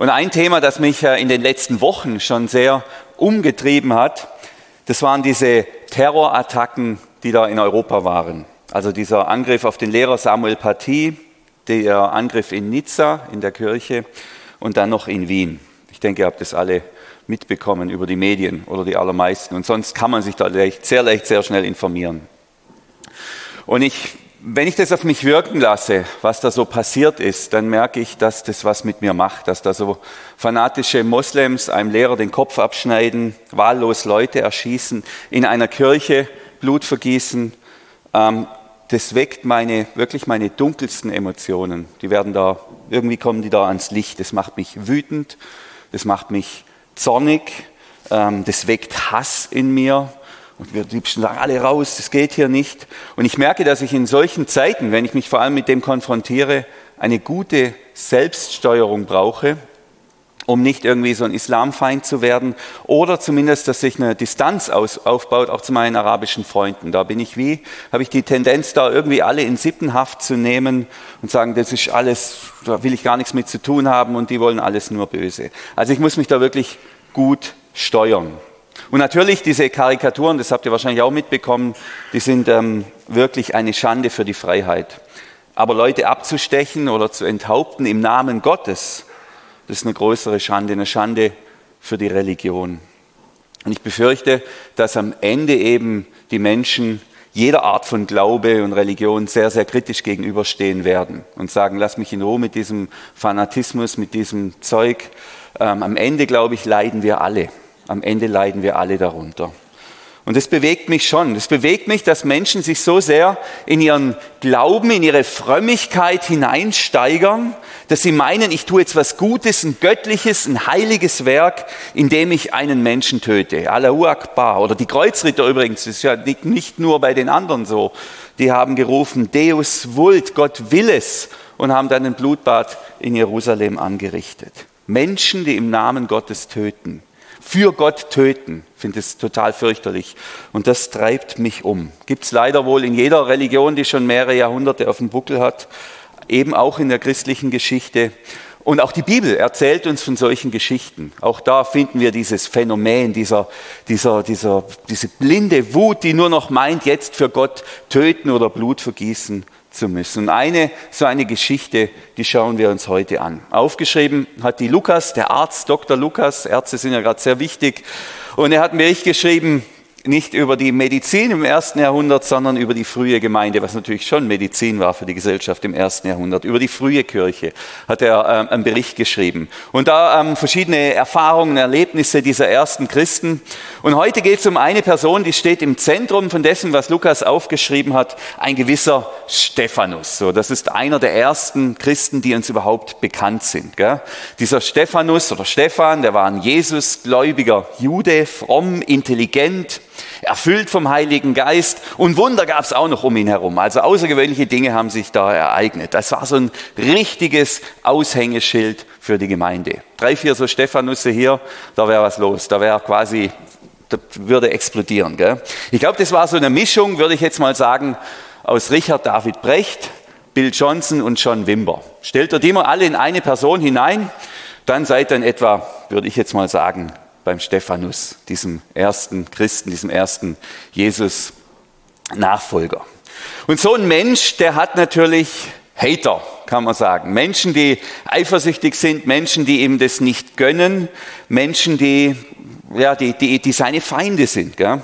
Und ein Thema, das mich in den letzten Wochen schon sehr umgetrieben hat, das waren diese Terrorattacken, die da in Europa waren. Also dieser Angriff auf den Lehrer Samuel Paty, der Angriff in Nizza in der Kirche und dann noch in Wien. Ich denke, ihr habt das alle mitbekommen über die Medien oder die allermeisten. Und sonst kann man sich da sehr leicht, sehr schnell informieren. Und ich, wenn ich das auf mich wirken lasse, was da so passiert ist, dann merke ich, dass das was mit mir macht, dass da so fanatische Moslems einem Lehrer den Kopf abschneiden, wahllos Leute erschießen, in einer Kirche Blut vergießen. Ähm, das weckt meine, wirklich meine dunkelsten Emotionen. Die werden da, irgendwie kommen die da ans Licht. Das macht mich wütend, das macht mich zornig, ähm, das weckt Hass in mir. Und wir liebsten sagen alle raus, das geht hier nicht. Und ich merke, dass ich in solchen Zeiten, wenn ich mich vor allem mit dem konfrontiere, eine gute Selbststeuerung brauche, um nicht irgendwie so ein Islamfeind zu werden oder zumindest, dass sich eine Distanz aus, aufbaut, auch zu meinen arabischen Freunden. Da bin ich wie, habe ich die Tendenz, da irgendwie alle in Sippenhaft zu nehmen und sagen, das ist alles, da will ich gar nichts mit zu tun haben und die wollen alles nur böse. Also ich muss mich da wirklich gut steuern. Und natürlich diese Karikaturen, das habt ihr wahrscheinlich auch mitbekommen, die sind ähm, wirklich eine Schande für die Freiheit. Aber Leute abzustechen oder zu enthaupten im Namen Gottes, das ist eine größere Schande, eine Schande für die Religion. Und ich befürchte, dass am Ende eben die Menschen jeder Art von Glaube und Religion sehr, sehr kritisch gegenüberstehen werden und sagen, lass mich in Ruhe mit diesem Fanatismus, mit diesem Zeug. Ähm, am Ende, glaube ich, leiden wir alle. Am Ende leiden wir alle darunter. Und das bewegt mich schon. Das bewegt mich, dass Menschen sich so sehr in ihren Glauben, in ihre Frömmigkeit hineinsteigern, dass sie meinen, ich tue jetzt was Gutes, ein göttliches, ein heiliges Werk, indem ich einen Menschen töte. Allahu Akbar. Oder die Kreuzritter übrigens, das ist ja nicht nur bei den anderen so. Die haben gerufen, Deus vult, Gott will es, und haben dann ein Blutbad in Jerusalem angerichtet. Menschen, die im Namen Gottes töten für Gott töten. Ich finde es total fürchterlich. Und das treibt mich um. Gibt es leider wohl in jeder Religion, die schon mehrere Jahrhunderte auf dem Buckel hat, eben auch in der christlichen Geschichte. Und auch die Bibel erzählt uns von solchen Geschichten. Auch da finden wir dieses Phänomen, dieser, dieser, dieser, diese blinde Wut, die nur noch meint, jetzt für Gott töten oder Blut vergießen zu müssen. Und eine, so eine Geschichte, die schauen wir uns heute an. Aufgeschrieben hat die Lukas, der Arzt, Dr. Lukas, Ärzte sind ja gerade sehr wichtig, und er hat mir Bericht geschrieben, nicht über die Medizin im ersten Jahrhundert, sondern über die frühe Gemeinde, was natürlich schon Medizin war für die Gesellschaft im ersten Jahrhundert. Über die frühe Kirche hat er ähm, einen Bericht geschrieben. Und da ähm, verschiedene Erfahrungen, Erlebnisse dieser ersten Christen. Und heute geht es um eine Person, die steht im Zentrum von dessen, was Lukas aufgeschrieben hat, ein gewisser Stephanus. So, das ist einer der ersten Christen, die uns überhaupt bekannt sind. Gell? Dieser Stephanus oder Stephan, der war ein Jesusgläubiger Jude, fromm, intelligent, erfüllt vom Heiligen Geist und Wunder gab es auch noch um ihn herum. Also außergewöhnliche Dinge haben sich da ereignet. Das war so ein richtiges Aushängeschild für die Gemeinde. Drei, vier so Stephanusse hier, da wäre was los. Da wäre quasi, da würde explodieren. Gell? Ich glaube, das war so eine Mischung, würde ich jetzt mal sagen, aus Richard David Brecht, Bill Johnson und John Wimber. Stellt ihr die mal alle in eine Person hinein, dann seid in etwa, würde ich jetzt mal sagen, beim Stephanus, diesem ersten Christen, diesem ersten Jesus-Nachfolger. Und so ein Mensch, der hat natürlich Hater, kann man sagen. Menschen, die eifersüchtig sind, Menschen, die ihm das nicht gönnen, Menschen, die, ja, die, die, die seine Feinde sind. Gell?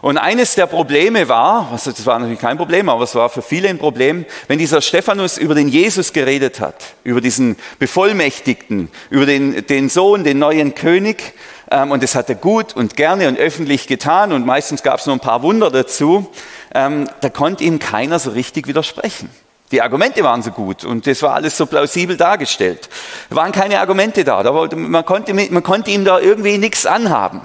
Und eines der Probleme war, also das war natürlich kein Problem, aber es war für viele ein Problem, wenn dieser Stephanus über den Jesus geredet hat, über diesen Bevollmächtigten, über den, den Sohn, den neuen König, ähm, und das hat er gut und gerne und öffentlich getan und meistens gab es noch ein paar Wunder dazu. Ähm, da konnte ihm keiner so richtig widersprechen. Die Argumente waren so gut und das war alles so plausibel dargestellt. Da waren keine Argumente da. man, konnte, man konnte ihm da irgendwie nichts anhaben.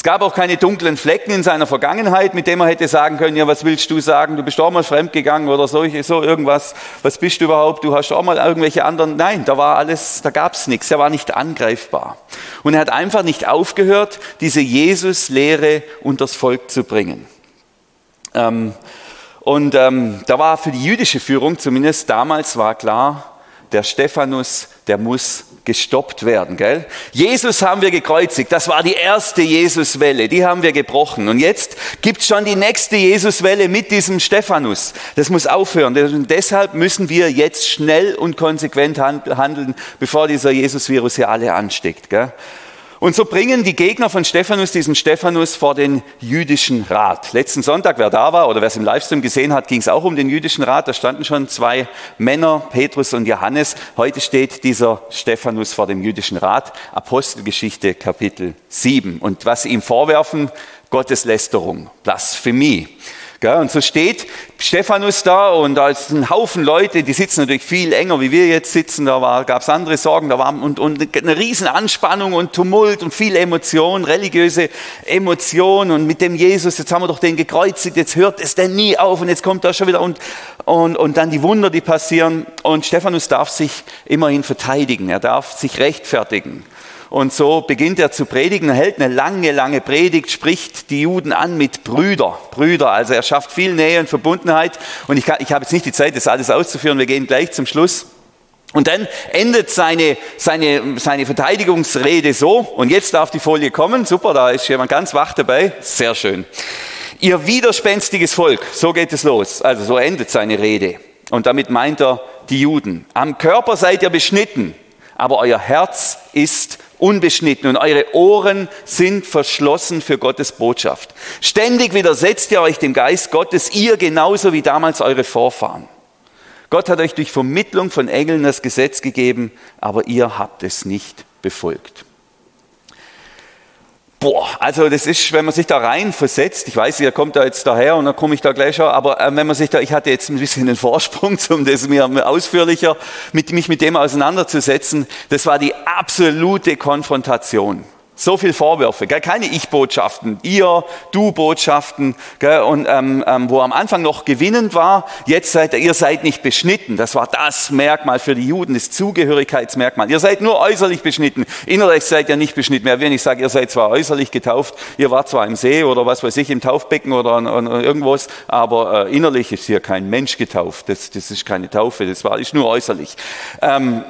Es gab auch keine dunklen Flecken in seiner Vergangenheit, mit dem er hätte sagen können, ja, was willst du sagen? Du bist doch mal fremdgegangen oder so, so irgendwas. Was bist du überhaupt? Du hast auch mal irgendwelche anderen. Nein, da war alles, da gab es nichts. Er war nicht angreifbar. Und er hat einfach nicht aufgehört, diese Jesus-Lehre unters Volk zu bringen. Ähm, und ähm, da war für die jüdische Führung, zumindest damals war klar, der Stephanus, der muss gestoppt werden. Gell? Jesus haben wir gekreuzigt. Das war die erste Jesuswelle. Die haben wir gebrochen. Und jetzt gibt es schon die nächste Jesuswelle mit diesem Stephanus. Das muss aufhören. Und deshalb müssen wir jetzt schnell und konsequent handeln, bevor dieser Jesus-Virus hier alle ansteckt. Gell? Und so bringen die Gegner von Stephanus diesen Stephanus vor den jüdischen Rat. Letzten Sonntag, wer da war oder wer es im Livestream gesehen hat, ging es auch um den jüdischen Rat. Da standen schon zwei Männer, Petrus und Johannes. Heute steht dieser Stephanus vor dem jüdischen Rat. Apostelgeschichte Kapitel 7. Und was sie ihm vorwerfen, Gotteslästerung, Blasphemie. Und so steht Stephanus da und da ist ein Haufen Leute, die sitzen natürlich viel enger, wie wir jetzt sitzen. Da gab es andere Sorgen, da war und, und eine riesen Anspannung und Tumult und viel Emotion, religiöse Emotion. Und mit dem Jesus, jetzt haben wir doch den gekreuzigt, jetzt hört es denn nie auf und jetzt kommt er schon wieder und, und, und dann die Wunder, die passieren. Und Stephanus darf sich immerhin verteidigen, er darf sich rechtfertigen. Und so beginnt er zu predigen, hält eine lange, lange Predigt, spricht die Juden an mit Brüder. Brüder, also er schafft viel Nähe und Verbundenheit. Und ich, kann, ich habe jetzt nicht die Zeit, das alles auszuführen, wir gehen gleich zum Schluss. Und dann endet seine, seine, seine Verteidigungsrede so, und jetzt darf die Folie kommen, super, da ist jemand ganz wach dabei, sehr schön. Ihr widerspenstiges Volk, so geht es los, also so endet seine Rede. Und damit meint er die Juden. Am Körper seid ihr beschnitten, aber euer Herz ist unbeschnitten und eure Ohren sind verschlossen für Gottes Botschaft. Ständig widersetzt ihr euch dem Geist Gottes, ihr genauso wie damals eure Vorfahren. Gott hat euch durch Vermittlung von Engeln das Gesetz gegeben, aber ihr habt es nicht befolgt. Boah, also das ist, wenn man sich da rein versetzt, ich weiß, ihr kommt da jetzt daher und dann komme ich da gleich schon, aber äh, wenn man sich da, ich hatte jetzt ein bisschen den Vorsprung, um das mir ausführlicher mit, mich mit dem auseinanderzusetzen, das war die absolute Konfrontation. So viel Vorwürfe, gell? keine Ich-Botschaften, ihr, du-Botschaften, und ähm, ähm, wo am Anfang noch gewinnend war, jetzt seid ihr, seid nicht beschnitten. Das war das Merkmal für die Juden, das Zugehörigkeitsmerkmal. Ihr seid nur äußerlich beschnitten, innerlich seid ihr nicht beschnitten. Mehr wenn ich sage, ihr seid zwar äußerlich getauft, ihr wart zwar im See oder was weiß ich, im Taufbecken oder an, an irgendwas, aber äh, innerlich ist hier kein Mensch getauft. Das, das ist keine Taufe, das war ist nur äußerlich. Ähm,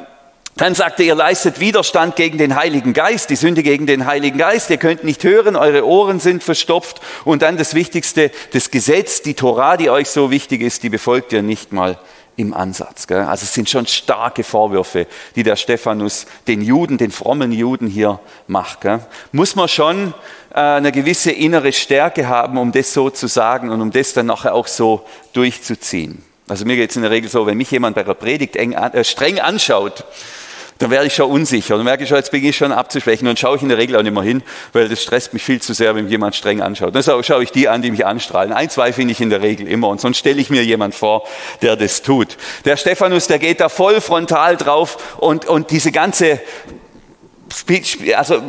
dann sagte, ihr leistet Widerstand gegen den Heiligen Geist, die Sünde gegen den Heiligen Geist. Ihr könnt nicht hören, eure Ohren sind verstopft. Und dann das Wichtigste, das Gesetz, die Torah, die euch so wichtig ist, die befolgt ihr nicht mal im Ansatz. Gell? Also es sind schon starke Vorwürfe, die der Stephanus den Juden, den frommen Juden hier macht. Gell? Muss man schon äh, eine gewisse innere Stärke haben, um das so zu sagen und um das dann nachher auch so durchzuziehen. Also mir geht es in der Regel so, wenn mich jemand bei der Predigt eng, äh, streng anschaut, dann werde ich schon unsicher. Dann merke ich schon, jetzt beginne ich schon abzuschwächen und schaue ich in der Regel auch nicht mehr hin, weil das stresst mich viel zu sehr, wenn mich jemand streng anschaut. Dann schaue ich die an, die mich anstrahlen. Ein, zwei finde ich in der Regel immer und sonst stelle ich mir jemand vor, der das tut. Der Stephanus, der geht da voll frontal drauf und, und diese ganze, also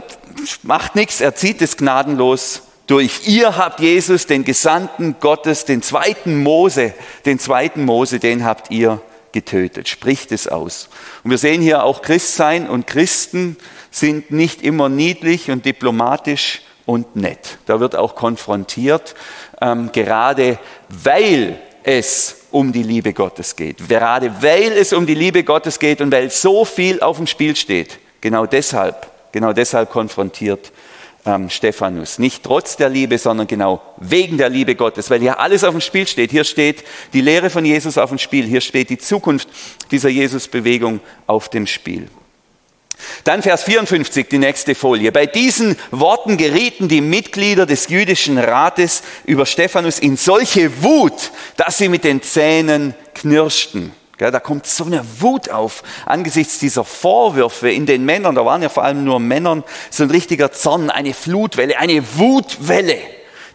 macht nichts, er zieht es gnadenlos durch. Ihr habt Jesus, den Gesandten Gottes, den zweiten Mose, den zweiten Mose, den habt ihr getötet. Spricht es aus. Und wir sehen hier auch Christsein und Christen sind nicht immer niedlich und diplomatisch und nett. Da wird auch konfrontiert, ähm, gerade weil es um die Liebe Gottes geht. Gerade weil es um die Liebe Gottes geht und weil so viel auf dem Spiel steht. Genau deshalb, genau deshalb konfrontiert ähm, Stephanus. Nicht trotz der Liebe, sondern genau wegen der Liebe Gottes, weil hier alles auf dem Spiel steht. Hier steht die Lehre von Jesus auf dem Spiel. Hier steht die Zukunft dieser Jesus-Bewegung auf dem Spiel. Dann Vers 54, die nächste Folie. Bei diesen Worten gerieten die Mitglieder des jüdischen Rates über Stephanus in solche Wut, dass sie mit den Zähnen knirschten. Da kommt so eine Wut auf angesichts dieser Vorwürfe in den Männern. Da waren ja vor allem nur Männern. So ein richtiger Zorn, eine Flutwelle, eine Wutwelle.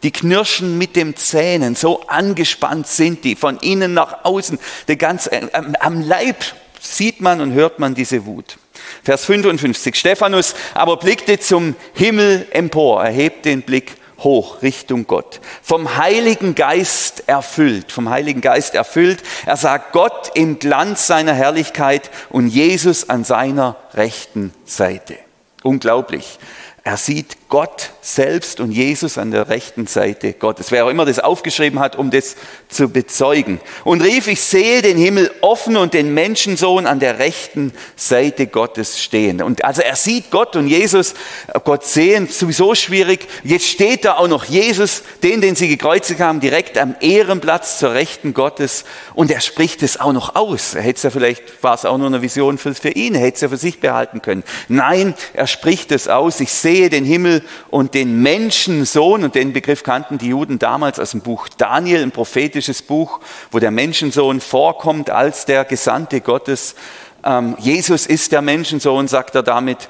Die knirschen mit den Zähnen. So angespannt sind die von innen nach außen. Der ganz, äh, am Leib sieht man und hört man diese Wut. Vers 55. Stephanus aber blickte zum Himmel empor. Er hebt den Blick hoch Richtung Gott. Vom Heiligen Geist erfüllt, vom Heiligen Geist erfüllt. Er sagt Gott im Glanz seiner Herrlichkeit und Jesus an seiner rechten Seite. Unglaublich. Er sieht Gott selbst und Jesus an der rechten Seite Gottes. Wer auch immer das aufgeschrieben hat, um das zu bezeugen. Und rief, ich sehe den Himmel offen und den Menschensohn an der rechten Seite Gottes stehen. Und also er sieht Gott und Jesus, Gott sehen, sowieso schwierig. Jetzt steht da auch noch Jesus, den, den sie gekreuzigt haben, direkt am Ehrenplatz zur rechten Gottes. Und er spricht es auch noch aus. Er hätte es ja vielleicht, war es auch nur eine Vision für, für ihn, er hätte es ja für sich behalten können. Nein, er spricht es aus. Ich sehe den Himmel und den Menschensohn. Und den Begriff kannten die Juden damals aus dem Buch Daniel, ein prophetisches Buch, wo der Menschensohn vorkommt als der Gesandte Gottes. Ähm, Jesus ist der Menschensohn, sagt er damit.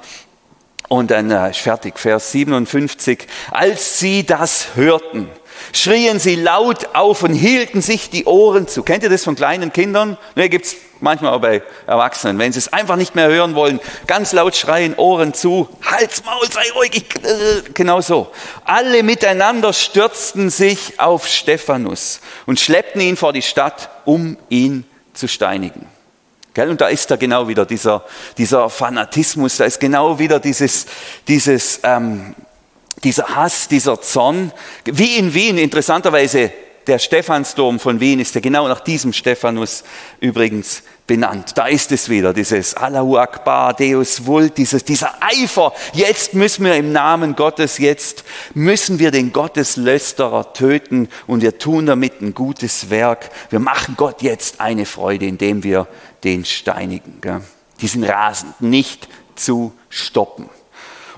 Und dann äh, ist fertig, Vers 57. Als sie das hörten, schrien sie laut auf und hielten sich die Ohren zu. Kennt ihr das von kleinen Kindern? Ne, gibt es manchmal auch bei Erwachsenen. Wenn sie es einfach nicht mehr hören wollen, ganz laut schreien, Ohren zu, Hals, Maul, sei ruhig. Äh, genau so. Alle miteinander stürzten sich auf Stephanus und schleppten ihn vor die Stadt, um ihn zu steinigen. Und da ist da genau wieder dieser, dieser Fanatismus, da ist genau wieder dieses, dieses ähm, dieser Hass, dieser Zorn, wie in Wien, interessanterweise der Stephansdom von Wien ist ja genau nach diesem Stephanus übrigens benannt. Da ist es wieder, dieses Allahu Akbar, Deus Vult, dieses, dieser Eifer. Jetzt müssen wir im Namen Gottes, jetzt müssen wir den Gotteslösterer töten und wir tun damit ein gutes Werk. Wir machen Gott jetzt eine Freude, indem wir den steinigen. Gell? Diesen rasend nicht zu stoppen.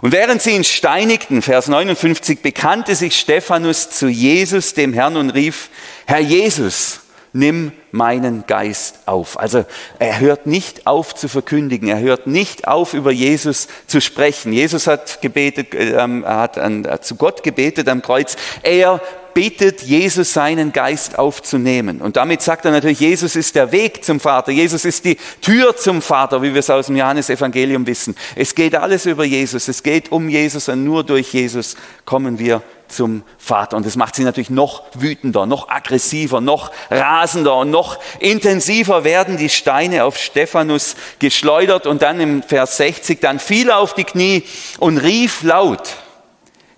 Und während sie ihn steinigten, Vers 59, bekannte sich Stephanus zu Jesus, dem Herrn, und rief, Herr Jesus, nimm meinen Geist auf. Also er hört nicht auf zu verkündigen, er hört nicht auf über Jesus zu sprechen. Jesus hat gebetet, äh, er hat an, zu Gott gebetet am Kreuz. Er bittet Jesus seinen Geist aufzunehmen. Und damit sagt er natürlich, Jesus ist der Weg zum Vater, Jesus ist die Tür zum Vater, wie wir es aus dem Johannesevangelium wissen. Es geht alles über Jesus, es geht um Jesus und nur durch Jesus kommen wir zum Vater. Und das macht sie natürlich noch wütender, noch aggressiver, noch rasender und noch intensiver werden die Steine auf Stephanus geschleudert und dann im Vers 60, dann fiel er auf die Knie und rief laut,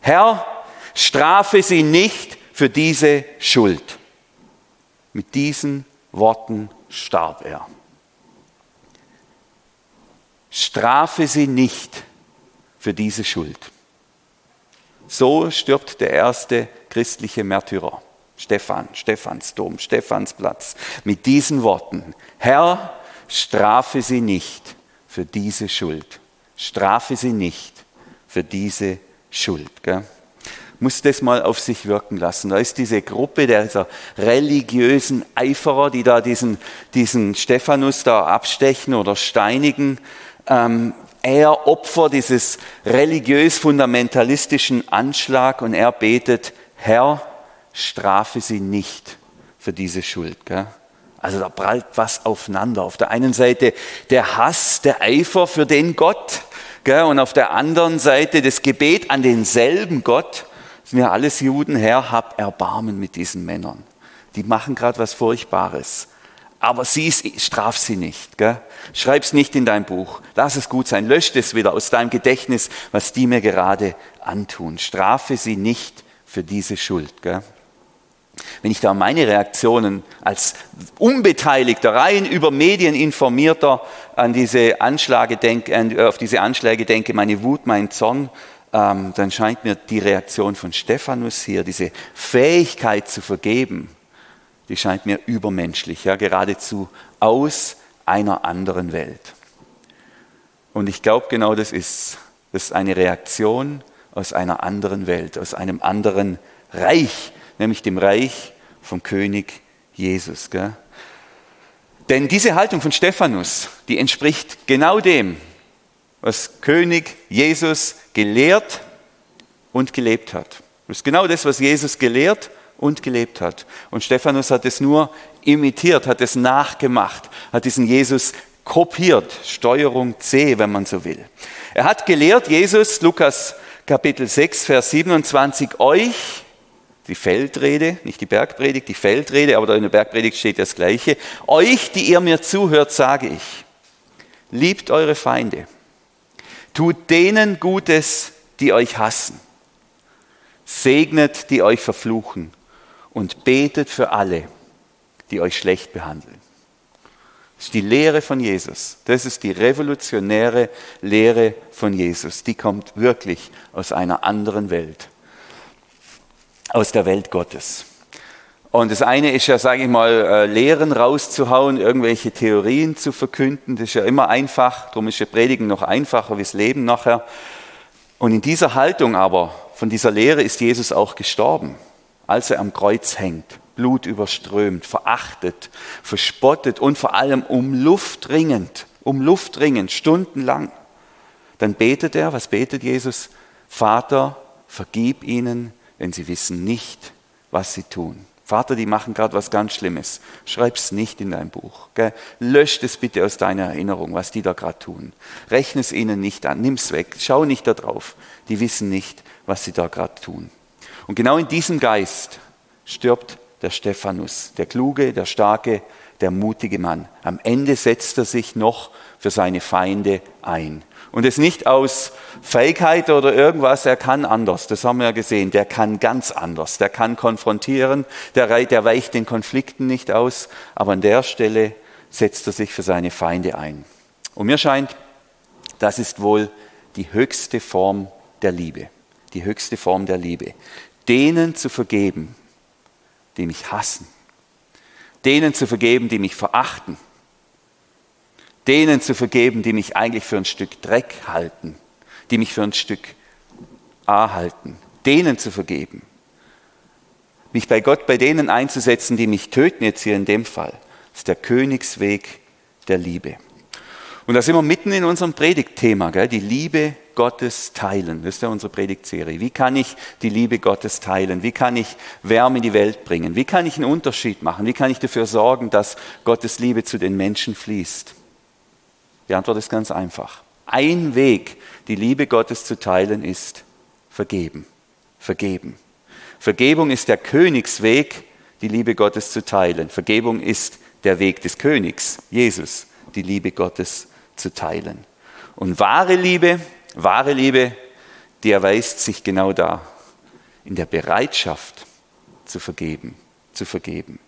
Herr, strafe sie nicht für diese Schuld. Mit diesen Worten starb er. Strafe sie nicht für diese Schuld. So stirbt der erste christliche Märtyrer. Stephan, Stephansdom, Stephansplatz. Mit diesen Worten, Herr, strafe sie nicht für diese Schuld. Strafe sie nicht für diese Schuld. Gell? muss das mal auf sich wirken lassen. Da ist diese Gruppe dieser religiösen Eiferer, die da diesen, diesen Stephanus da abstechen oder steinigen. Ähm, er Opfer dieses religiös-fundamentalistischen Anschlag und er betet, Herr, strafe sie nicht für diese Schuld. Gell? Also da prallt was aufeinander. Auf der einen Seite der Hass, der Eifer für den Gott gell? und auf der anderen Seite das Gebet an denselben Gott sind ja alles Juden, Herr, hab Erbarmen mit diesen Männern. Die machen gerade was Furchtbares. Aber sie straf sie nicht. Gell? Schreib's nicht in dein Buch. Lass es gut sein. Lösch es wieder aus deinem Gedächtnis, was die mir gerade antun. Strafe sie nicht für diese Schuld. Gell? Wenn ich da meine Reaktionen als Unbeteiligter, rein über Medien informierter an diese Anschläge denke, auf diese Anschläge denke, meine Wut, mein Zorn, ähm, dann scheint mir die Reaktion von Stephanus hier, diese Fähigkeit zu vergeben, die scheint mir übermenschlich, ja, geradezu aus einer anderen Welt. Und ich glaube, genau das ist, das ist eine Reaktion aus einer anderen Welt, aus einem anderen Reich, nämlich dem Reich vom König Jesus. Gell? Denn diese Haltung von Stephanus, die entspricht genau dem, was König Jesus gelehrt und gelebt hat. Das ist genau das, was Jesus gelehrt und gelebt hat. Und Stephanus hat es nur imitiert, hat es nachgemacht, hat diesen Jesus kopiert. Steuerung C, wenn man so will. Er hat gelehrt, Jesus, Lukas Kapitel 6, Vers 27, euch, die Feldrede, nicht die Bergpredigt, die Feldrede, aber in der Bergpredigt steht das Gleiche, euch, die ihr mir zuhört, sage ich, liebt eure Feinde Tut denen Gutes, die euch hassen. segnet, die euch verfluchen und betet für alle, die euch schlecht behandeln. Das ist die Lehre von Jesus. Das ist die revolutionäre Lehre von Jesus. Die kommt wirklich aus einer anderen Welt, aus der Welt Gottes. Und das eine ist ja, sage ich mal, äh, Lehren rauszuhauen, irgendwelche Theorien zu verkünden. Das ist ja immer einfach. Darum ist ja Predigen noch einfacher wie das Leben nachher. Und in dieser Haltung aber, von dieser Lehre ist Jesus auch gestorben, als er am Kreuz hängt, Blut überströmt, verachtet, verspottet und vor allem um Luft ringend, um Luft ringend, stundenlang. Dann betet er, was betet Jesus? Vater, vergib ihnen, denn sie wissen nicht, was sie tun. Vater, die machen gerade was ganz Schlimmes. Schreib es nicht in dein Buch. Gell? Lösch es bitte aus deiner Erinnerung, was die da gerade tun. Rechne es ihnen nicht an. Nimm es weg. Schau nicht darauf. Die wissen nicht, was sie da gerade tun. Und genau in diesem Geist stirbt der Stephanus, der kluge, der starke, der mutige Mann. Am Ende setzt er sich noch für seine Feinde ein. Und es nicht aus Feigheit oder irgendwas, er kann anders, das haben wir ja gesehen, der kann ganz anders, der kann konfrontieren, der, der weicht den Konflikten nicht aus, aber an der Stelle setzt er sich für seine Feinde ein. Und mir scheint, das ist wohl die höchste Form der Liebe, die höchste Form der Liebe. Denen zu vergeben, die mich hassen, denen zu vergeben, die mich verachten, denen zu vergeben, die mich eigentlich für ein Stück Dreck halten, die mich für ein Stück A halten, denen zu vergeben. Mich bei Gott bei denen einzusetzen, die mich töten, jetzt hier in dem Fall, ist der Königsweg der Liebe. Und da sind wir mitten in unserem Predigtthema, gell? die Liebe Gottes teilen. Das ist ja unsere Predigtserie. Wie kann ich die Liebe Gottes teilen? Wie kann ich Wärme in die Welt bringen? Wie kann ich einen Unterschied machen? Wie kann ich dafür sorgen, dass Gottes Liebe zu den Menschen fließt? Die Antwort ist ganz einfach. Ein Weg, die Liebe Gottes zu teilen, ist vergeben. Vergeben. Vergebung ist der Königsweg, die Liebe Gottes zu teilen. Vergebung ist der Weg des Königs, Jesus, die Liebe Gottes zu teilen. Und wahre Liebe, wahre Liebe, die erweist sich genau da, in der Bereitschaft zu vergeben, zu vergeben.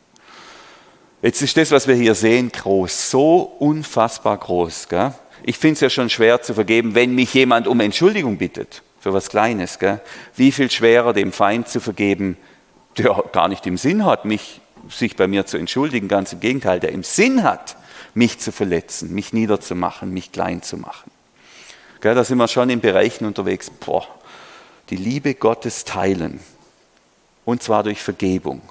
Jetzt ist das, was wir hier sehen, groß, so unfassbar groß. Gell? Ich finde es ja schon schwer zu vergeben, wenn mich jemand um Entschuldigung bittet für was Kleines. Gell? Wie viel schwerer dem Feind zu vergeben, der gar nicht im Sinn hat, mich, sich bei mir zu entschuldigen. Ganz im Gegenteil, der im Sinn hat, mich zu verletzen, mich niederzumachen, mich klein zu machen. Gell, da sind wir schon in Bereichen unterwegs. Boah, die Liebe Gottes teilen. Und zwar durch Vergebung.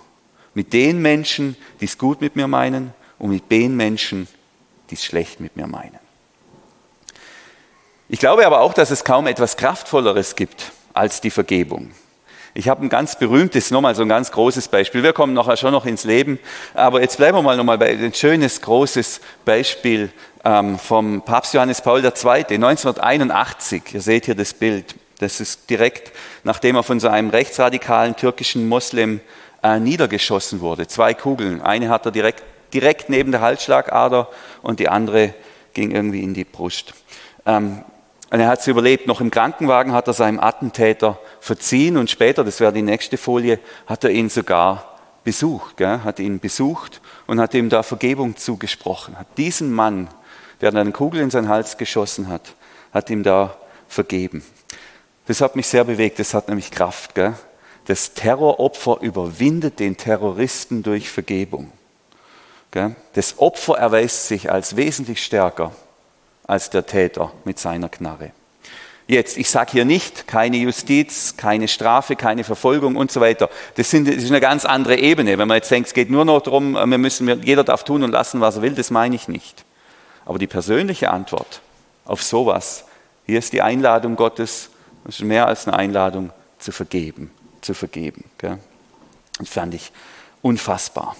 Mit den Menschen, die es gut mit mir meinen und mit den Menschen, die es schlecht mit mir meinen. Ich glaube aber auch, dass es kaum etwas Kraftvolleres gibt als die Vergebung. Ich habe ein ganz berühmtes, nochmal so ein ganz großes Beispiel. Wir kommen nachher schon noch ins Leben, aber jetzt bleiben wir mal nochmal bei ein schönes, großes Beispiel ähm, vom Papst Johannes Paul II. 1981. Ihr seht hier das Bild. Das ist direkt, nachdem er von so einem rechtsradikalen türkischen Moslem äh, niedergeschossen wurde. Zwei Kugeln. Eine hat er direkt, direkt neben der Halsschlagader und die andere ging irgendwie in die Brust. Ähm, und er hat sie überlebt. Noch im Krankenwagen hat er seinem Attentäter verziehen und später, das wäre die nächste Folie, hat er ihn sogar besucht, gell? hat ihn besucht und hat ihm da Vergebung zugesprochen. Hat diesen Mann, der eine Kugel in seinen Hals geschossen hat, hat ihm da vergeben. Das hat mich sehr bewegt, das hat nämlich Kraft. Gell? das Terroropfer überwindet den Terroristen durch Vergebung. Das Opfer erweist sich als wesentlich stärker als der Täter mit seiner Knarre. Jetzt, ich sage hier nicht, keine Justiz, keine Strafe, keine Verfolgung und so weiter. Das, sind, das ist eine ganz andere Ebene. Wenn man jetzt denkt, es geht nur noch darum, wir müssen, jeder darf tun und lassen, was er will, das meine ich nicht. Aber die persönliche Antwort auf sowas, hier ist die Einladung Gottes, das ist mehr als eine Einladung zu vergeben zu vergeben. Gell? Das fand ich unfassbar.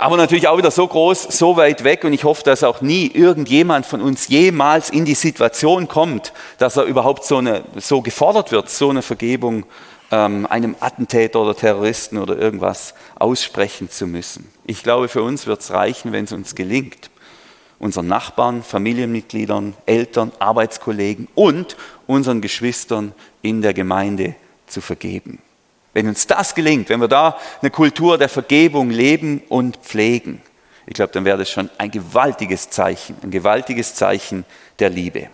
Aber natürlich auch wieder so groß, so weit weg. Und ich hoffe, dass auch nie irgendjemand von uns jemals in die Situation kommt, dass er überhaupt so, eine, so gefordert wird, so eine Vergebung ähm, einem Attentäter oder Terroristen oder irgendwas aussprechen zu müssen. Ich glaube, für uns wird es reichen, wenn es uns gelingt, unseren Nachbarn, Familienmitgliedern, Eltern, Arbeitskollegen und unseren Geschwistern in der Gemeinde zu vergeben Wenn uns das gelingt, wenn wir da eine Kultur der Vergebung leben und pflegen, ich glaube, dann wäre das schon ein gewaltiges Zeichen, ein gewaltiges Zeichen der Liebe.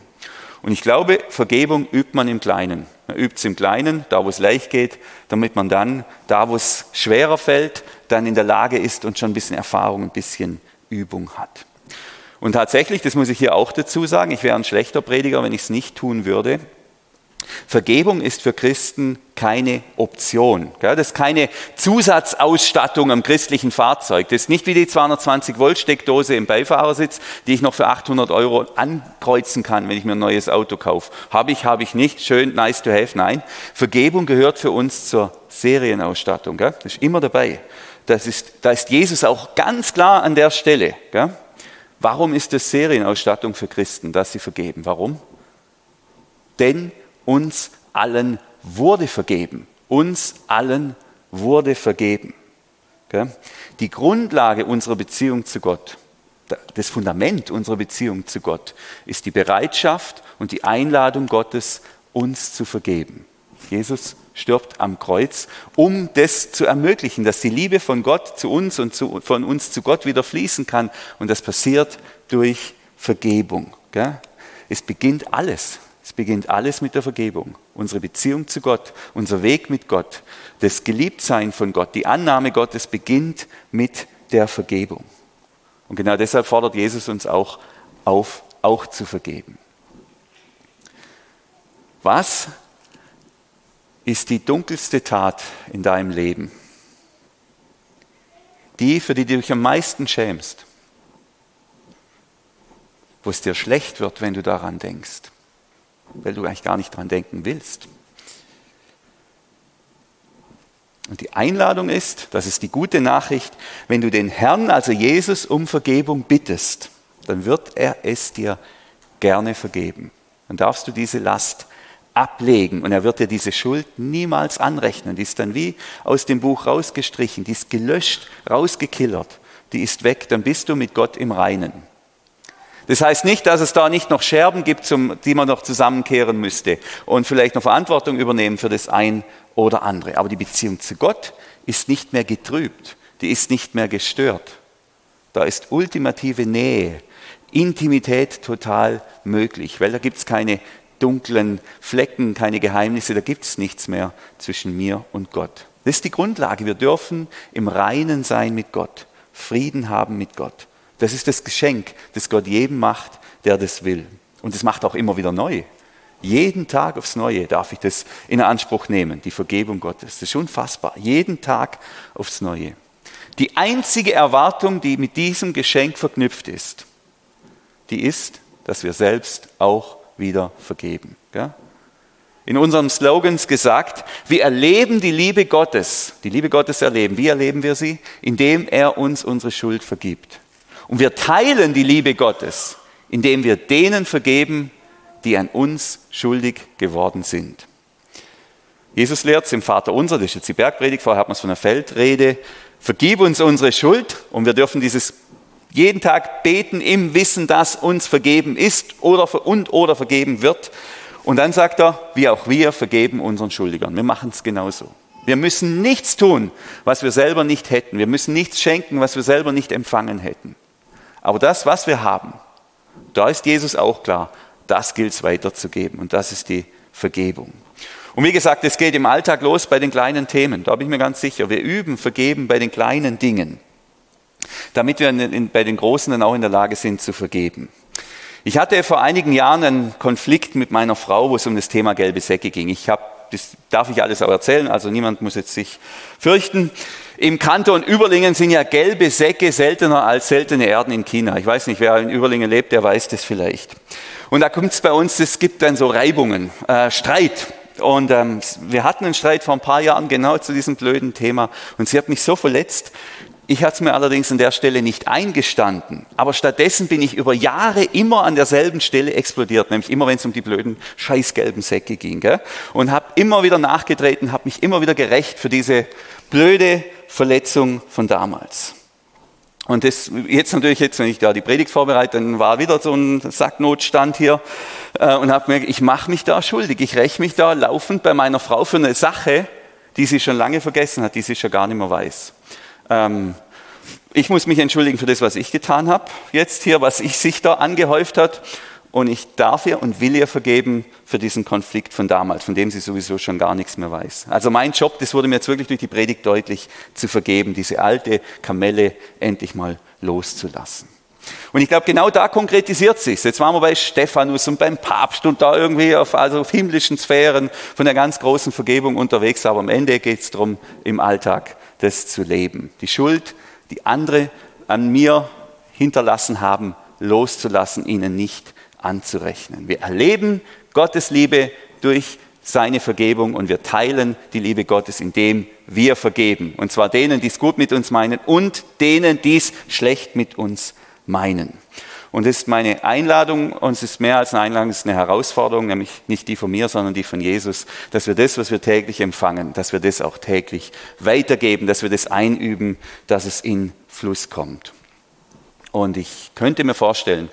Und ich glaube, Vergebung übt man im Kleinen. Man übt es im Kleinen, da wo es leicht geht, damit man dann, da wo es schwerer fällt, dann in der Lage ist und schon ein bisschen Erfahrung, ein bisschen Übung hat. Und tatsächlich, das muss ich hier auch dazu sagen, ich wäre ein schlechter Prediger, wenn ich es nicht tun würde. Vergebung ist für Christen keine Option. Das ist keine Zusatzausstattung am christlichen Fahrzeug. Das ist nicht wie die 220 Volt Steckdose im Beifahrersitz, die ich noch für 800 Euro ankreuzen kann, wenn ich mir ein neues Auto kaufe. Habe ich, habe ich nicht. Schön, nice to have. Nein, Vergebung gehört für uns zur Serienausstattung. Das ist immer dabei. Das ist, da ist Jesus auch ganz klar an der Stelle. Warum ist das Serienausstattung für Christen, dass sie vergeben? Warum? Denn uns allen wurde vergeben. Uns allen wurde vergeben. Die Grundlage unserer Beziehung zu Gott, das Fundament unserer Beziehung zu Gott ist die Bereitschaft und die Einladung Gottes, uns zu vergeben. Jesus stirbt am Kreuz, um das zu ermöglichen, dass die Liebe von Gott zu uns und zu, von uns zu Gott wieder fließen kann. Und das passiert durch Vergebung. Es beginnt alles es beginnt alles mit der Vergebung. Unsere Beziehung zu Gott, unser Weg mit Gott, das Geliebtsein von Gott, die Annahme Gottes beginnt mit der Vergebung. Und genau deshalb fordert Jesus uns auch auf, auch zu vergeben. Was ist die dunkelste Tat in deinem Leben? Die, für die du dich am meisten schämst, wo es dir schlecht wird, wenn du daran denkst weil du eigentlich gar nicht dran denken willst. Und die Einladung ist, das ist die gute Nachricht, wenn du den Herrn, also Jesus, um Vergebung bittest, dann wird er es dir gerne vergeben. Dann darfst du diese Last ablegen und er wird dir diese Schuld niemals anrechnen. Die ist dann wie aus dem Buch rausgestrichen, die ist gelöscht, rausgekillert, die ist weg, dann bist du mit Gott im Reinen. Das heißt nicht, dass es da nicht noch Scherben gibt, die man noch zusammenkehren müsste und vielleicht noch Verantwortung übernehmen für das ein oder andere. Aber die Beziehung zu Gott ist nicht mehr getrübt, die ist nicht mehr gestört. Da ist ultimative Nähe, Intimität total möglich, weil da gibt es keine dunklen Flecken, keine Geheimnisse, da gibt es nichts mehr zwischen mir und Gott. Das ist die Grundlage. Wir dürfen im Reinen sein mit Gott, Frieden haben mit Gott. Das ist das Geschenk, das Gott jedem macht, der das will. Und es macht auch immer wieder neu. Jeden Tag aufs Neue darf ich das in Anspruch nehmen, die Vergebung Gottes. Das ist unfassbar. Jeden Tag aufs Neue. Die einzige Erwartung, die mit diesem Geschenk verknüpft ist, die ist, dass wir selbst auch wieder vergeben. In unseren Slogans gesagt, wir erleben die Liebe Gottes. Die Liebe Gottes erleben. Wie erleben wir sie? Indem er uns unsere Schuld vergibt. Und wir teilen die Liebe Gottes, indem wir denen vergeben, die an uns schuldig geworden sind. Jesus lehrt es im Vater unser, das ist jetzt die Bergpredigt, vorher hat man es von der Feldrede, vergib uns unsere Schuld und wir dürfen dieses jeden Tag beten im Wissen, dass uns vergeben ist oder und oder vergeben wird. Und dann sagt er, wie auch wir vergeben unseren Schuldigern. Wir machen es genauso. Wir müssen nichts tun, was wir selber nicht hätten. Wir müssen nichts schenken, was wir selber nicht empfangen hätten. Aber das, was wir haben, da ist Jesus auch klar, das gilt es weiterzugeben und das ist die Vergebung. Und wie gesagt, es geht im Alltag los bei den kleinen Themen, da bin ich mir ganz sicher. Wir üben Vergeben bei den kleinen Dingen, damit wir bei den großen dann auch in der Lage sind zu vergeben. Ich hatte vor einigen Jahren einen Konflikt mit meiner Frau, wo es um das Thema gelbe Säcke ging. Ich habe, das darf ich alles auch erzählen, also niemand muss jetzt sich fürchten. Im Kanton Überlingen sind ja gelbe Säcke seltener als seltene Erden in China. Ich weiß nicht, wer in Überlingen lebt, der weiß das vielleicht. Und da kommt es bei uns, es gibt dann so Reibungen, äh, Streit. Und ähm, wir hatten einen Streit vor ein paar Jahren genau zu diesem blöden Thema. Und sie hat mich so verletzt. Ich hatte es mir allerdings an der Stelle nicht eingestanden. Aber stattdessen bin ich über Jahre immer an derselben Stelle explodiert, nämlich immer, wenn es um die blöden scheißgelben Säcke ging. Gell? Und habe immer wieder nachgetreten, habe mich immer wieder gerecht für diese blöde Verletzung von damals. Und das, jetzt natürlich, jetzt, wenn ich da die Predigt vorbereite, dann war wieder so ein Sacknotstand hier äh, und habe mir, ich mache mich da schuldig, ich räche mich da laufend bei meiner Frau für eine Sache, die sie schon lange vergessen hat, die sie schon gar nicht mehr weiß. Ähm, ich muss mich entschuldigen für das, was ich getan habe, jetzt hier, was ich sich da angehäuft hat. Und ich darf ihr und will ihr vergeben für diesen Konflikt von damals, von dem sie sowieso schon gar nichts mehr weiß. Also mein Job, das wurde mir jetzt wirklich durch die Predigt deutlich, zu vergeben, diese alte Kamelle endlich mal loszulassen. Und ich glaube, genau da konkretisiert sich Jetzt waren wir bei Stephanus und beim Papst und da irgendwie auf, also auf himmlischen Sphären von der ganz großen Vergebung unterwegs. Aber am Ende geht es darum, im Alltag das zu leben. Die Schuld, die andere an mir hinterlassen haben, loszulassen, ihnen nicht anzurechnen. Wir erleben Gottes Liebe durch seine Vergebung und wir teilen die Liebe Gottes, indem wir vergeben. Und zwar denen, die es gut mit uns meinen und denen, die es schlecht mit uns meinen. Und das ist meine Einladung, und es ist mehr als eine Einladung, es ist eine Herausforderung, nämlich nicht die von mir, sondern die von Jesus, dass wir das, was wir täglich empfangen, dass wir das auch täglich weitergeben, dass wir das einüben, dass es in Fluss kommt. Und ich könnte mir vorstellen,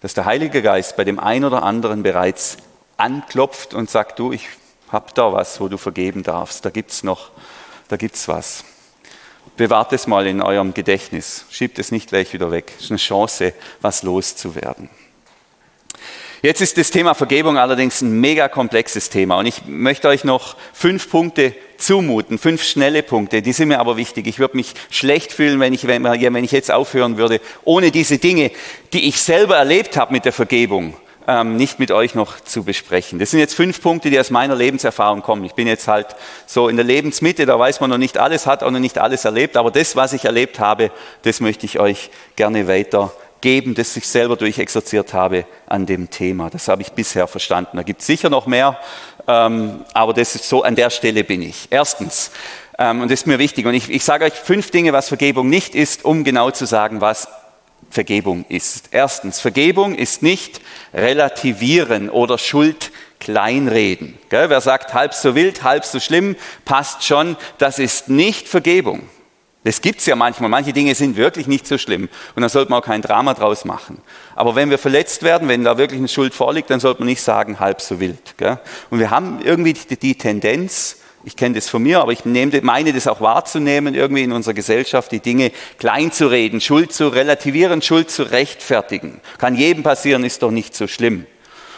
dass der Heilige Geist bei dem einen oder anderen bereits anklopft und sagt, du, ich habe da was, wo du vergeben darfst, da gibt es noch, da gibt es was. Bewahrt es mal in eurem Gedächtnis, schiebt es nicht gleich wieder weg. Es ist eine Chance, was loszuwerden. Jetzt ist das Thema Vergebung allerdings ein mega komplexes Thema und ich möchte euch noch fünf Punkte zumuten, fünf schnelle Punkte, die sind mir aber wichtig. Ich würde mich schlecht fühlen, wenn ich, wenn ich jetzt aufhören würde, ohne diese Dinge, die ich selber erlebt habe mit der Vergebung, ähm, nicht mit euch noch zu besprechen. Das sind jetzt fünf Punkte, die aus meiner Lebenserfahrung kommen. Ich bin jetzt halt so in der Lebensmitte, da weiß man noch nicht alles, hat auch noch nicht alles erlebt, aber das, was ich erlebt habe, das möchte ich euch gerne weiter geben, das ich selber durchexerziert habe an dem Thema. Das habe ich bisher verstanden. Da gibt es sicher noch mehr, ähm, aber das ist so, an der Stelle bin ich. Erstens, ähm, und das ist mir wichtig, und ich, ich sage euch fünf Dinge, was Vergebung nicht ist, um genau zu sagen, was Vergebung ist. Erstens, Vergebung ist nicht relativieren oder Schuld kleinreden. Wer sagt, halb so wild, halb so schlimm, passt schon, das ist nicht Vergebung. Das gibt es ja manchmal. Manche Dinge sind wirklich nicht so schlimm. Und dann sollte man auch kein Drama draus machen. Aber wenn wir verletzt werden, wenn da wirklich eine Schuld vorliegt, dann sollte man nicht sagen, halb so wild. Gell? Und wir haben irgendwie die, die Tendenz, ich kenne das von mir, aber ich nehme, meine das auch wahrzunehmen, irgendwie in unserer Gesellschaft, die Dinge klein zu reden, Schuld zu relativieren, Schuld zu rechtfertigen. Kann jedem passieren, ist doch nicht so schlimm.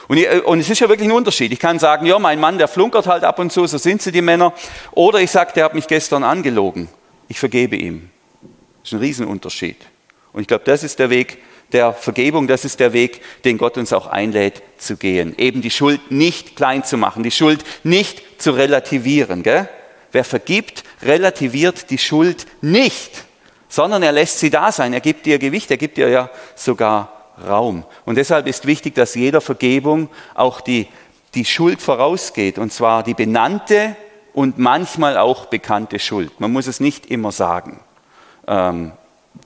Und, ich, und, es ist ja wirklich ein Unterschied. Ich kann sagen, ja, mein Mann, der flunkert halt ab und zu, so sind sie die Männer. Oder ich sage, der hat mich gestern angelogen ich vergebe ihm. Das ist ein Riesenunterschied. Und ich glaube, das ist der Weg der Vergebung, das ist der Weg, den Gott uns auch einlädt zu gehen. Eben die Schuld nicht klein zu machen, die Schuld nicht zu relativieren. Gell? Wer vergibt, relativiert die Schuld nicht, sondern er lässt sie da sein. Er gibt ihr Gewicht, er gibt ihr ja sogar Raum. Und deshalb ist wichtig, dass jeder Vergebung auch die, die Schuld vorausgeht, und zwar die benannte und manchmal auch bekannte Schuld. Man muss es nicht immer sagen. Ähm,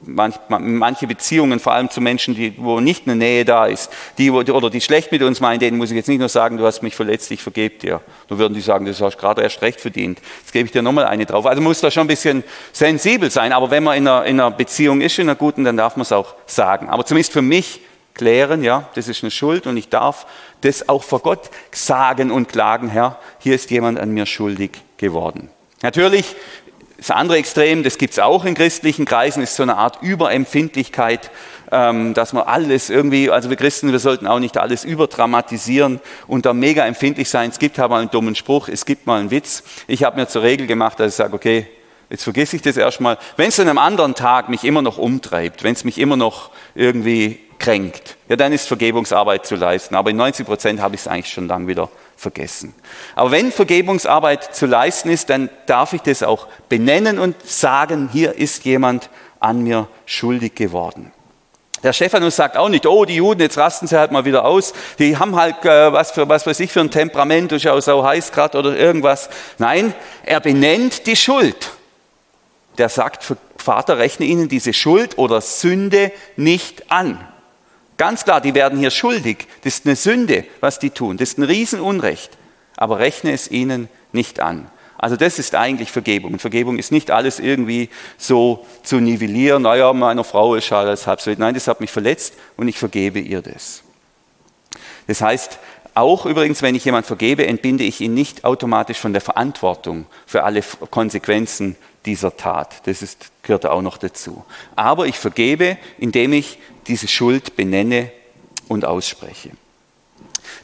manche Beziehungen, vor allem zu Menschen, die, wo nicht eine Nähe da ist, die, oder die schlecht mit uns meinen, denen muss ich jetzt nicht nur sagen, du hast mich verletzt, ich vergebe dir. Dann würden die sagen, das hast du gerade erst recht verdient. Jetzt gebe ich dir nochmal eine drauf. Also muss da schon ein bisschen sensibel sein. Aber wenn man in einer, in einer Beziehung ist, in einer guten, dann darf man es auch sagen. Aber zumindest für mich klären, ja, das ist eine Schuld und ich darf das auch vor Gott sagen und klagen, Herr, hier ist jemand an mir schuldig geworden. Natürlich, das andere Extrem, das gibt es auch in christlichen Kreisen, ist so eine Art Überempfindlichkeit, ähm, dass man alles irgendwie, also wir Christen, wir sollten auch nicht alles überdramatisieren und da mega empfindlich sein. Es gibt aber einen dummen Spruch, es gibt mal einen Witz. Ich habe mir zur Regel gemacht, dass ich sage, okay, jetzt vergesse ich das erstmal. Wenn es an einem anderen Tag mich immer noch umtreibt, wenn es mich immer noch irgendwie kränkt, ja, dann ist Vergebungsarbeit zu leisten. Aber in 90 Prozent habe ich es eigentlich schon lange wieder vergessen. Aber wenn Vergebungsarbeit zu leisten ist, dann darf ich das auch benennen und sagen, hier ist jemand an mir schuldig geworden. Der Stephanus sagt auch nicht, oh, die Juden, jetzt rasten sie halt mal wieder aus. Die haben halt, äh, was, für, was weiß ich, für ein Temperament, ist ja auch so heiß gerade oder irgendwas. Nein, er benennt die Schuld. Der sagt, Vater, rechne ihnen diese Schuld oder Sünde nicht an. Ganz klar, die werden hier schuldig. Das ist eine Sünde, was die tun. Das ist ein Riesenunrecht. Aber rechne es ihnen nicht an. Also das ist eigentlich Vergebung. Und Vergebung ist nicht alles irgendwie so zu nivellieren, naja, meiner Frau ist alles halb so. Nein, das hat mich verletzt und ich vergebe ihr das. Das heißt, Auch übrigens, wenn ich jemand vergebe, entbinde ich ihn nicht automatisch von der Verantwortung für alle Konsequenzen dieser Tat. Das ist, gehört auch noch dazu. Aber ich vergebe, indem ich diese Schuld benenne und ausspreche.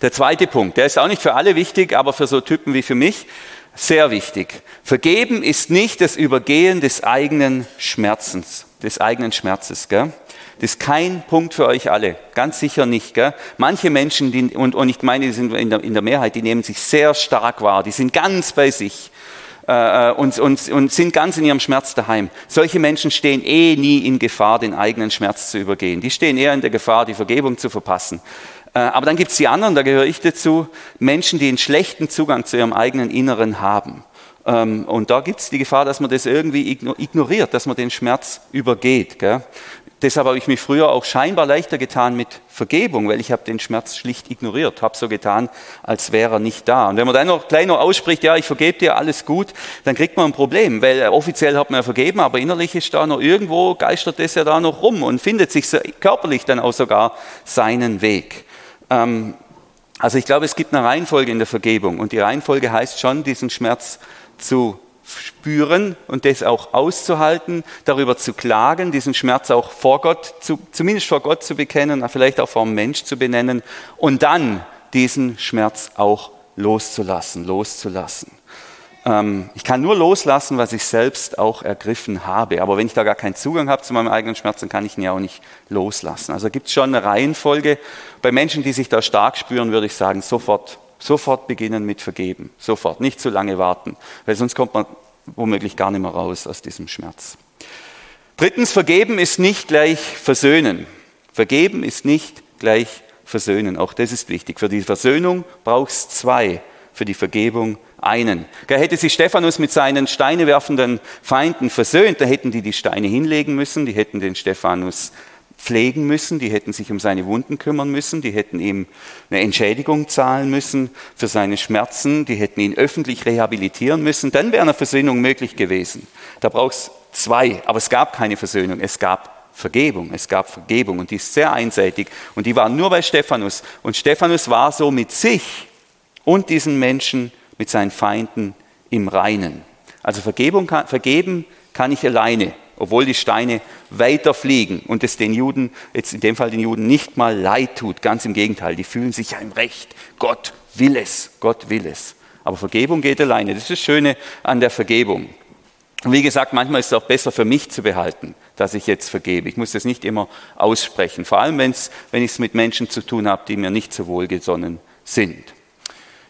Der zweite Punkt, der ist auch nicht für alle wichtig, aber für so Typen wie für mich sehr wichtig. Vergeben ist nicht das Übergehen des eigenen Schmerzens, des eigenen Schmerzes. Gell? Das ist kein Punkt für euch alle, ganz sicher nicht. Gell? Manche Menschen, die, und, und ich meine, die sind in der, in der Mehrheit, die nehmen sich sehr stark wahr, die sind ganz bei sich äh, und, und, und sind ganz in ihrem Schmerz daheim. Solche Menschen stehen eh nie in Gefahr, den eigenen Schmerz zu übergehen. Die stehen eher in der Gefahr, die Vergebung zu verpassen. Äh, aber dann gibt es die anderen, da gehöre ich dazu, Menschen, die einen schlechten Zugang zu ihrem eigenen Inneren haben. Ähm, und da gibt es die Gefahr, dass man das irgendwie ignoriert, dass man den Schmerz übergeht. Gell? Deshalb habe ich mich früher auch scheinbar leichter getan mit Vergebung, weil ich habe den Schmerz schlicht ignoriert, habe so getan, als wäre er nicht da. Und wenn man dann noch gleich ausspricht, ja, ich vergebe dir, alles gut, dann kriegt man ein Problem, weil offiziell hat man ja vergeben, aber innerlich ist da noch irgendwo, geistert das ja da noch rum und findet sich körperlich dann auch sogar seinen Weg. Ähm, also ich glaube, es gibt eine Reihenfolge in der Vergebung und die Reihenfolge heißt schon, diesen Schmerz zu spüren und das auch auszuhalten, darüber zu klagen, diesen Schmerz auch vor Gott, zu, zumindest vor Gott zu bekennen, vielleicht auch vor dem Mensch zu benennen und dann diesen Schmerz auch loszulassen, loszulassen. Ähm, ich kann nur loslassen, was ich selbst auch ergriffen habe. Aber wenn ich da gar keinen Zugang habe zu meinem eigenen Schmerz, dann kann ich ihn ja auch nicht loslassen. Also gibt es schon eine Reihenfolge. Bei Menschen, die sich da stark spüren, würde ich sagen, sofort Sofort beginnen mit Vergeben. Sofort. Nicht zu lange warten. Weil sonst kommt man womöglich gar nicht mehr raus aus diesem Schmerz. Drittens, vergeben ist nicht gleich versöhnen. Vergeben ist nicht gleich versöhnen. Auch das ist wichtig. Für die Versöhnung braucht es zwei. Für die Vergebung einen. Hätte sich Stephanus mit seinen steinewerfenden Feinden versöhnt, da hätten die die Steine hinlegen müssen, die hätten den Stephanus pflegen müssen, die hätten sich um seine Wunden kümmern müssen, die hätten ihm eine Entschädigung zahlen müssen für seine Schmerzen, die hätten ihn öffentlich rehabilitieren müssen, dann wäre eine Versöhnung möglich gewesen. Da braucht es zwei, aber es gab keine Versöhnung, es gab Vergebung, es gab Vergebung und die ist sehr einseitig. Und die war nur bei Stephanus. Und Stephanus war so mit sich und diesen Menschen, mit seinen Feinden im Reinen. Also Vergebung kann, vergeben kann ich alleine, obwohl die Steine weiter fliegen und es den Juden, jetzt in dem Fall den Juden, nicht mal leid tut. Ganz im Gegenteil, die fühlen sich ja im Recht. Gott will es, Gott will es. Aber Vergebung geht alleine. Das ist das Schöne an der Vergebung. Und wie gesagt, manchmal ist es auch besser für mich zu behalten, dass ich jetzt vergebe. Ich muss das nicht immer aussprechen, vor allem wenn ich es mit Menschen zu tun habe, die mir nicht so wohlgesonnen sind.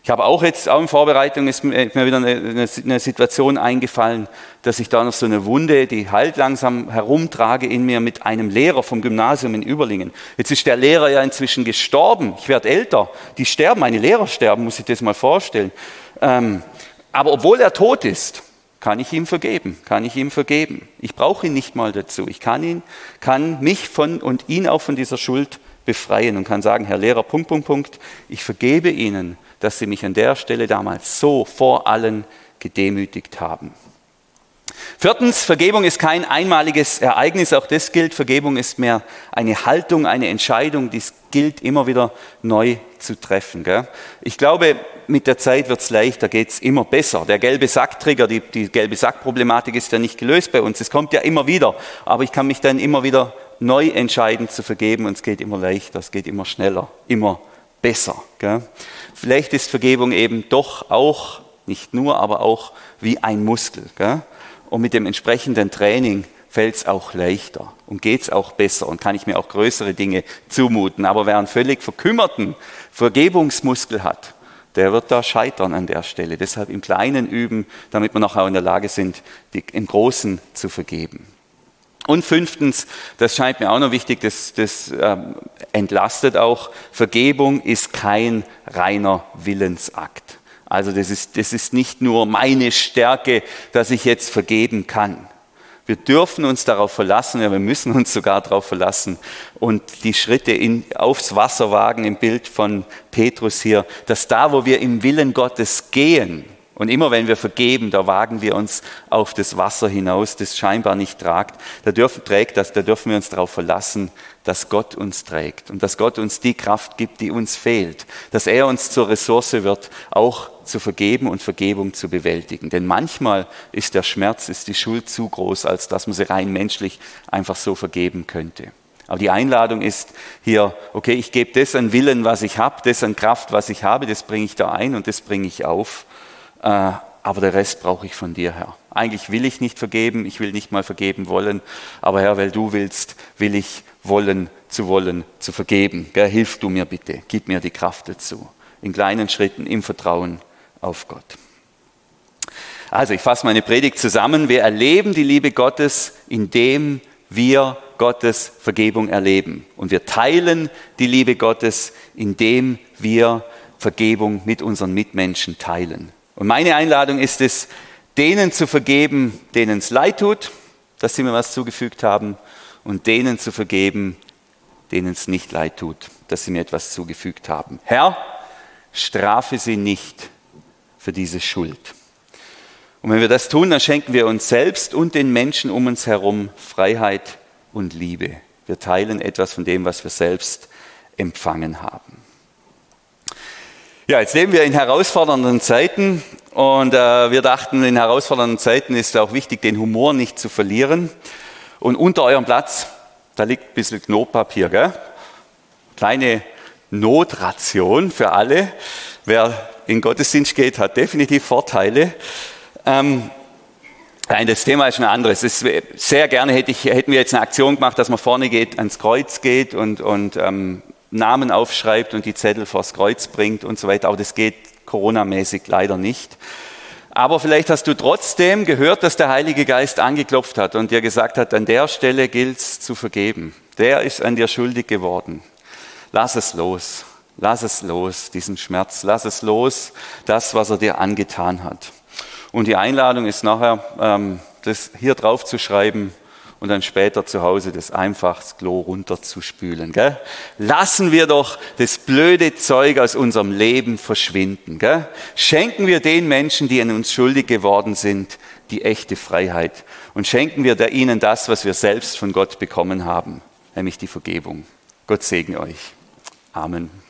Ich habe auch jetzt, auch in Vorbereitung ist mir wieder eine, eine, Situation eingefallen, dass ich da noch so eine Wunde, die halt langsam herumtrage in mir mit einem Lehrer vom Gymnasium in Überlingen. Jetzt ist der Lehrer ja inzwischen gestorben. Ich werde älter. Die sterben, meine Lehrer sterben, muss ich das mal vorstellen. Ähm, aber obwohl er tot ist, kann ich ihm vergeben, kann ich ihm vergeben. Ich brauche ihn nicht mal dazu. Ich kann ihn, kann mich von und ihn auch von dieser Schuld befreien und kann sagen, Herr Lehrer, Punkt, Punkt, Punkt, ich vergebe Ihnen dass sie mich an der Stelle damals so vor allen gedemütigt haben. Viertens, Vergebung ist kein einmaliges Ereignis, auch das gilt. Vergebung ist mehr eine Haltung, eine Entscheidung, die es gilt immer wieder neu zu treffen. Gell? Ich glaube, mit der Zeit wird es leichter, geht es immer besser. Der gelbe Sacktrigger, die, die gelbe Sackproblematik ist ja nicht gelöst bei uns. Es kommt ja immer wieder, aber ich kann mich dann immer wieder neu entscheiden zu vergeben und es geht immer leichter, es geht immer schneller, immer besser. Gell? Vielleicht ist Vergebung eben doch auch, nicht nur, aber auch wie ein Muskel. Gell? Und mit dem entsprechenden Training fällt es auch leichter und geht es auch besser und kann ich mir auch größere Dinge zumuten. Aber wer einen völlig verkümmerten Vergebungsmuskel hat, der wird da scheitern an der Stelle. Deshalb im Kleinen üben, damit wir auch in der Lage sind, die, im Großen zu vergeben. Und fünftens, das scheint mir auch noch wichtig, das, das ähm, entlastet auch, Vergebung ist kein reiner Willensakt. Also das ist, das ist nicht nur meine Stärke, dass ich jetzt vergeben kann. Wir dürfen uns darauf verlassen, ja, wir müssen uns sogar darauf verlassen und die Schritte in, aufs Wasser wagen im Bild von Petrus hier, dass da, wo wir im Willen Gottes gehen, Und immer wenn wir vergeben, da wagen wir uns auf das Wasser hinaus, das scheinbar nicht tragt. Da dürfen, trägt das, da dürfen wir uns darauf verlassen, dass Gott uns trägt und dass Gott uns die Kraft gibt, die uns fehlt. Dass er uns zur Ressource wird, auch zu vergeben und Vergebung zu bewältigen. Denn manchmal ist der Schmerz, ist die Schuld zu groß, als dass man sie rein menschlich einfach so vergeben könnte. Aber die Einladung ist hier, okay, ich gebe das an Willen, was ich habe, das an Kraft, was ich habe, das bringe ich da ein und das bringe ich auf. Äh, aber der Rest brauche ich von dir, Herr. Eigentlich will ich nicht vergeben, ich will nicht mal vergeben wollen, aber Herr, weil du willst, will ich wollen, zu wollen, zu vergeben. Gell, hilf du mir bitte, gib mir die Kraft dazu. In kleinen Schritten, im Vertrauen auf Gott. Also, ich fasse meine Predigt zusammen. Wir erleben die Liebe Gottes, indem wir Gottes Vergebung erleben. Und wir teilen die Liebe Gottes, indem wir Vergebung mit unseren Mitmenschen teilen. Und meine Einladung ist es, denen zu vergeben, denen es leid tut, dass sie mir was zugefügt haben, und denen zu vergeben, denen es nicht leid tut, dass sie mir etwas zugefügt haben. Herr, strafe sie nicht für diese Schuld. Und wenn wir das tun, dann schenken wir uns selbst und den Menschen um uns herum Freiheit und Liebe. Wir teilen etwas von dem, was wir selbst empfangen haben. Ja, jetzt leben wir in herausfordernden Zeiten und äh, wir dachten, in herausfordernden Zeiten ist es auch wichtig, den Humor nicht zu verlieren. Und unter eurem Platz, da liegt ein bisschen Knotpapier, gell? Kleine Notration für alle. Wer in Gottesdienst geht, hat definitiv Vorteile. Ähm, Nein, das Thema ist ein anderes. Ist, sehr gerne hätte ich, hätten wir jetzt eine Aktion gemacht, dass man vorne geht, ans Kreuz geht und, und ähm, Namen aufschreibt und die Zettel vors Kreuz bringt und so weiter. Aber das geht Corona-mäßig leider nicht. Aber vielleicht hast du trotzdem gehört, dass der Heilige Geist angeklopft hat und dir gesagt hat, an der Stelle gilt es zu vergeben. Der ist an dir schuldig geworden. Lass es los. Lass es los, diesen Schmerz. Lass es los, das, was er dir angetan hat. Und die Einladung ist nachher, ähm, das hier drauf zu schreiben, und dann später zu Hause das einfach das Klo runterzuspülen. Gell? Lassen wir doch das blöde Zeug aus unserem Leben verschwinden. Gell? Schenken wir den Menschen, die an uns schuldig geworden sind, die echte Freiheit. Und schenken wir ihnen das, was wir selbst von Gott bekommen haben, nämlich die Vergebung. Gott segne euch. Amen.